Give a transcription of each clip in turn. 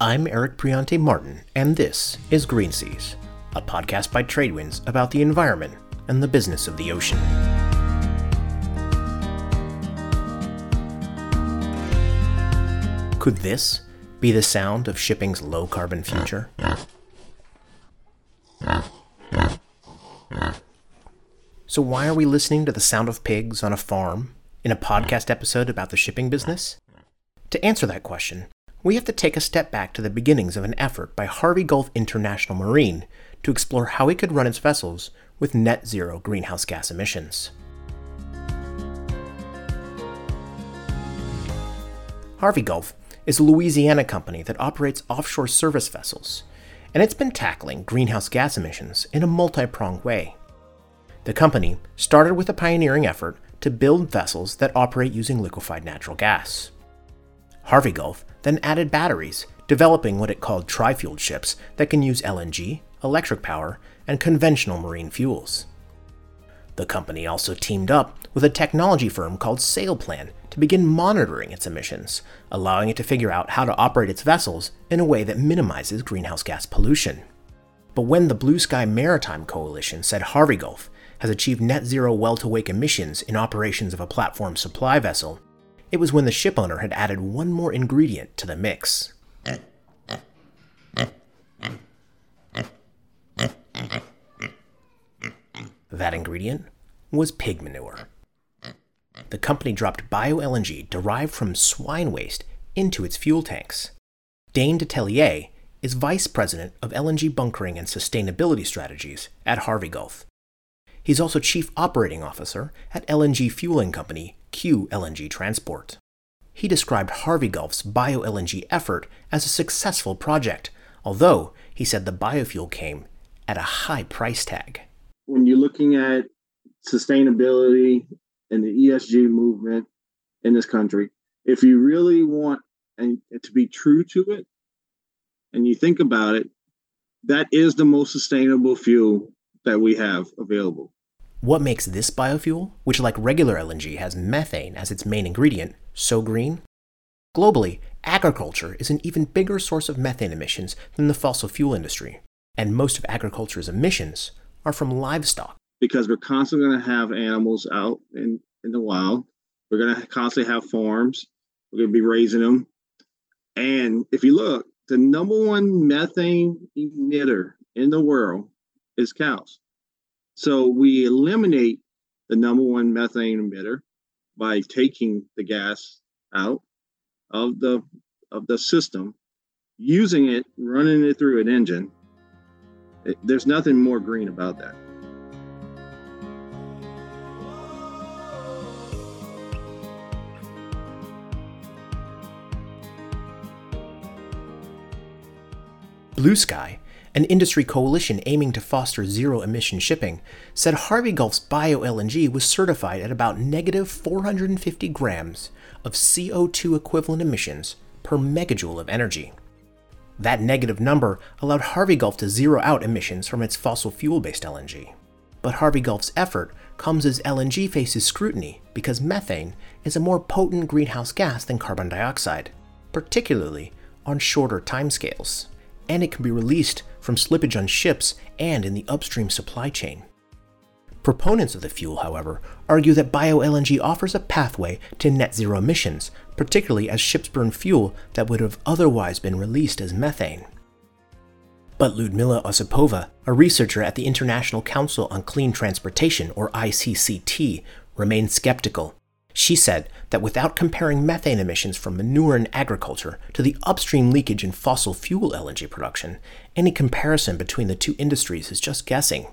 I'm Eric Priante Martin, and this is Green Seas, a podcast by Tradewinds about the environment and the business of the ocean. Could this be the sound of shipping's low carbon future? So, why are we listening to the sound of pigs on a farm in a podcast episode about the shipping business? To answer that question, we have to take a step back to the beginnings of an effort by Harvey Gulf International Marine to explore how it could run its vessels with net zero greenhouse gas emissions. Harvey Gulf is a Louisiana company that operates offshore service vessels, and it's been tackling greenhouse gas emissions in a multi pronged way. The company started with a pioneering effort to build vessels that operate using liquefied natural gas. Harvey Gulf then added batteries, developing what it called tri-fueled ships that can use LNG, electric power, and conventional marine fuels. The company also teamed up with a technology firm called SailPlan to begin monitoring its emissions, allowing it to figure out how to operate its vessels in a way that minimizes greenhouse gas pollution. But when the Blue Sky Maritime Coalition said Harvey Gulf has achieved net zero well to wake emissions in operations of a platform supply vessel, it was when the shipowner had added one more ingredient to the mix. That ingredient was pig manure. The company dropped bio-LNG derived from swine waste into its fuel tanks. Dain Detellier is vice president of LNG bunkering and sustainability strategies at Harvey Gulf. He's also chief operating officer at LNG fueling company Q LNG Transport. He described Harvey Gulf's bio-LNG effort as a successful project, although he said the biofuel came at a high price tag. When you're looking at sustainability and the ESG movement in this country, if you really want to be true to it, and you think about it, that is the most sustainable fuel that we have available. What makes this biofuel, which like regular LNG has methane as its main ingredient, so green? Globally, agriculture is an even bigger source of methane emissions than the fossil fuel industry, and most of agriculture's emissions are from livestock. Because we're constantly going to have animals out in, in the wild. We're going to constantly have farms. We're going to be raising them. And if you look, the number one methane emitter in the world is cows. So we eliminate the number one methane emitter by taking the gas out of the of the system, using it, running it through an engine. It, there's nothing more green about that. Blue Sky, an industry coalition aiming to foster zero emission shipping, said Harvey Gulf's bio LNG was certified at about negative 450 grams of CO2 equivalent emissions per megajoule of energy. That negative number allowed Harvey Gulf to zero out emissions from its fossil fuel based LNG. But Harvey Gulf's effort comes as LNG faces scrutiny because methane is a more potent greenhouse gas than carbon dioxide, particularly on shorter timescales and it can be released from slippage on ships and in the upstream supply chain. Proponents of the fuel, however, argue that bio-LNG offers a pathway to net zero emissions, particularly as ships burn fuel that would have otherwise been released as methane. But Liudmila Osipova, a researcher at the International Council on Clean Transportation, or ICCT, remains skeptical she said that without comparing methane emissions from manure in agriculture to the upstream leakage in fossil fuel LNG production, any comparison between the two industries is just guessing.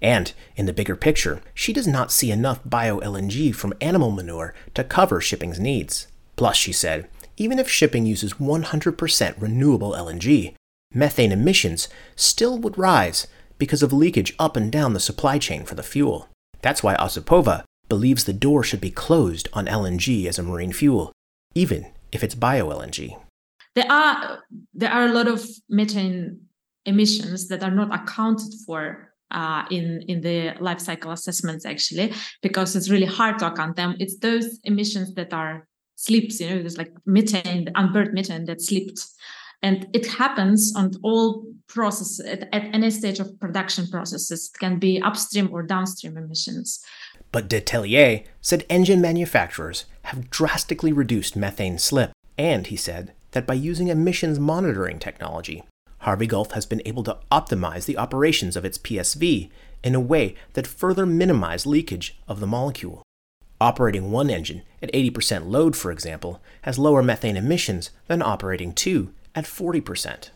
And, in the bigger picture, she does not see enough bio LNG from animal manure to cover shipping's needs. Plus, she said, even if shipping uses 100% renewable LNG, methane emissions still would rise because of leakage up and down the supply chain for the fuel. That's why Osipova believes the door should be closed on LNG as a marine fuel, even if it's bio LNG. There are there are a lot of methane emissions that are not accounted for uh, in in the life cycle assessments actually because it's really hard to account them. It's those emissions that are slips, you know, there's like methane, unburned methane that slipped And it happens on all processes at, at any stage of production processes. It can be upstream or downstream emissions. But Detellier said engine manufacturers have drastically reduced methane slip, and he said that by using emissions monitoring technology, Harvey Gulf has been able to optimize the operations of its PSV in a way that further minimized leakage of the molecule. Operating one engine at 80% load, for example, has lower methane emissions than operating two at 40%.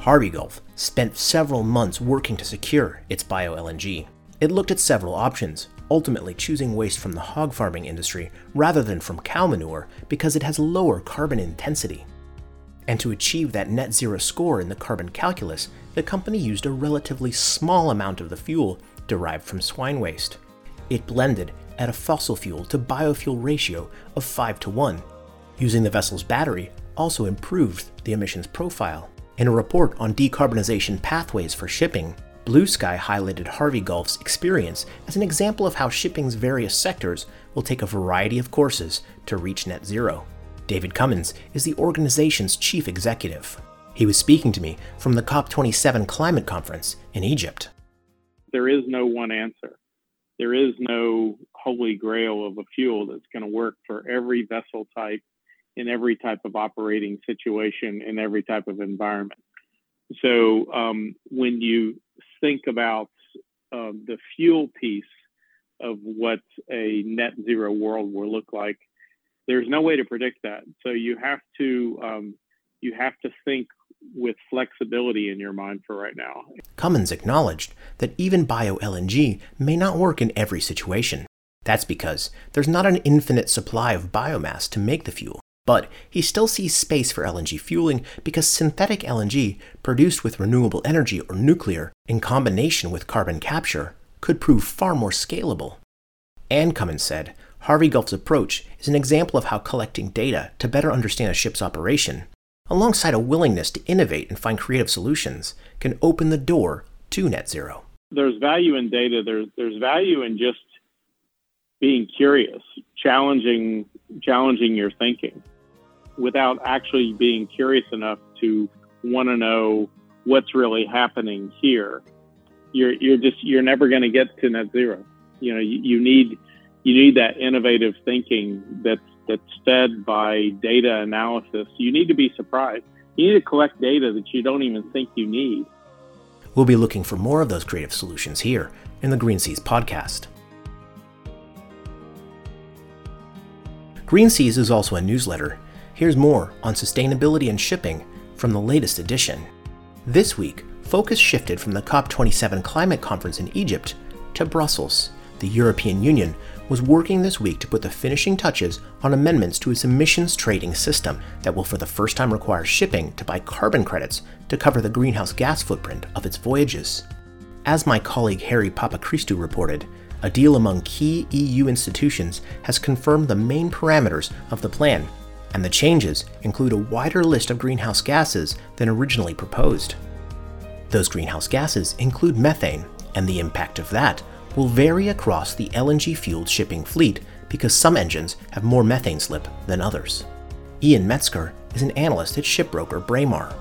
Harvey Gulf spent several months working to secure its bio LNG. It looked at several options, ultimately choosing waste from the hog farming industry rather than from cow manure because it has lower carbon intensity. And to achieve that net zero score in the carbon calculus, the company used a relatively small amount of the fuel derived from swine waste. It blended at a fossil fuel to biofuel ratio of 5 to 1. Using the vessel's battery also improved the emissions profile. In a report on decarbonization pathways for shipping, Blue Sky highlighted Harvey Gulf's experience as an example of how shipping's various sectors will take a variety of courses to reach net zero. David Cummins is the organization's chief executive. He was speaking to me from the COP27 climate conference in Egypt. There is no one answer. There is no holy grail of a fuel that's going to work for every vessel type in every type of operating situation in every type of environment. So um, when you think about uh, the fuel piece of what a net zero world will look like, there's no way to predict that. So you have to um, you have to think with flexibility in your mind for right now. Cummins acknowledged that even bio LNG may not work in every situation. That's because there's not an infinite supply of biomass to make the fuel. But he still sees space for LNG fueling because synthetic LNG produced with renewable energy or nuclear in combination with carbon capture could prove far more scalable. And Cummins said, Harvey Gulf's approach is an example of how collecting data to better understand a ship's operation, alongside a willingness to innovate and find creative solutions, can open the door to net zero. There's value in data, there's, there's value in just being curious, challenging, challenging your thinking without actually being curious enough to want to know what's really happening here, you're you're just you're never going to get to net zero. You know, you, you need you need that innovative thinking that's that's fed by data analysis. You need to be surprised. You need to collect data that you don't even think you need. We'll be looking for more of those creative solutions here in the Green Seas podcast. Green Seas is also a newsletter Here's more on sustainability and shipping from the latest edition. This week, focus shifted from the COP27 climate conference in Egypt to Brussels. The European Union was working this week to put the finishing touches on amendments to its emissions trading system that will for the first time require shipping to buy carbon credits to cover the greenhouse gas footprint of its voyages. As my colleague Harry Papachristou reported, a deal among key EU institutions has confirmed the main parameters of the plan and the changes include a wider list of greenhouse gases than originally proposed. Those greenhouse gases include methane, and the impact of that will vary across the LNG fueled shipping fleet because some engines have more methane slip than others. Ian Metzger is an analyst at shipbroker Braemar.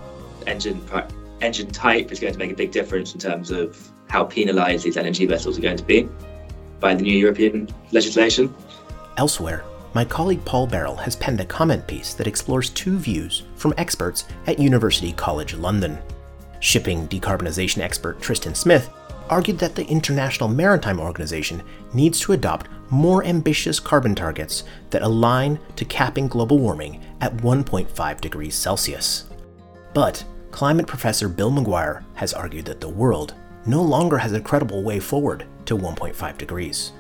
Engine, engine type is going to make a big difference in terms of how penalised these LNG vessels are going to be by the new European legislation. Elsewhere, my colleague Paul Berrill has penned a comment piece that explores two views from experts at University College London. Shipping decarbonization expert Tristan Smith argued that the International Maritime Organization needs to adopt more ambitious carbon targets that align to capping global warming at 1.5 degrees Celsius. But climate professor Bill McGuire has argued that the world no longer has a credible way forward to 1.5 degrees.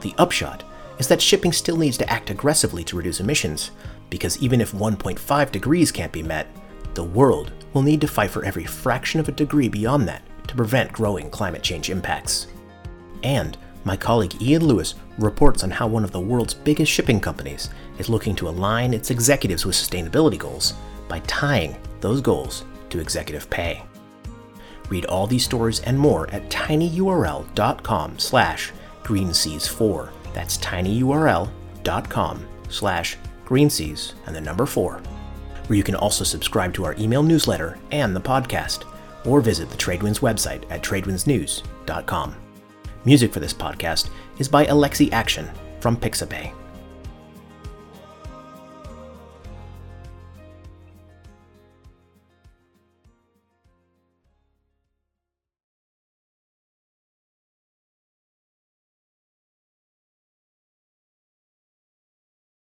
The upshot is that shipping still needs to act aggressively to reduce emissions, because even if 1.5 degrees can't be met, the world will need to fight for every fraction of a degree beyond that to prevent growing climate change impacts. And my colleague Ian Lewis reports on how one of the world's biggest shipping companies is looking to align its executives with sustainability goals by tying those goals to executive pay. Read all these stories and more at tinyurl.com slash greenseas4 that's tinyurl.com slash green seas, and the number 4, where you can also subscribe to our email newsletter and the podcast, or visit the Tradewinds website at tradewindsnews.com. Music for this podcast is by Alexi Action from Pixabay.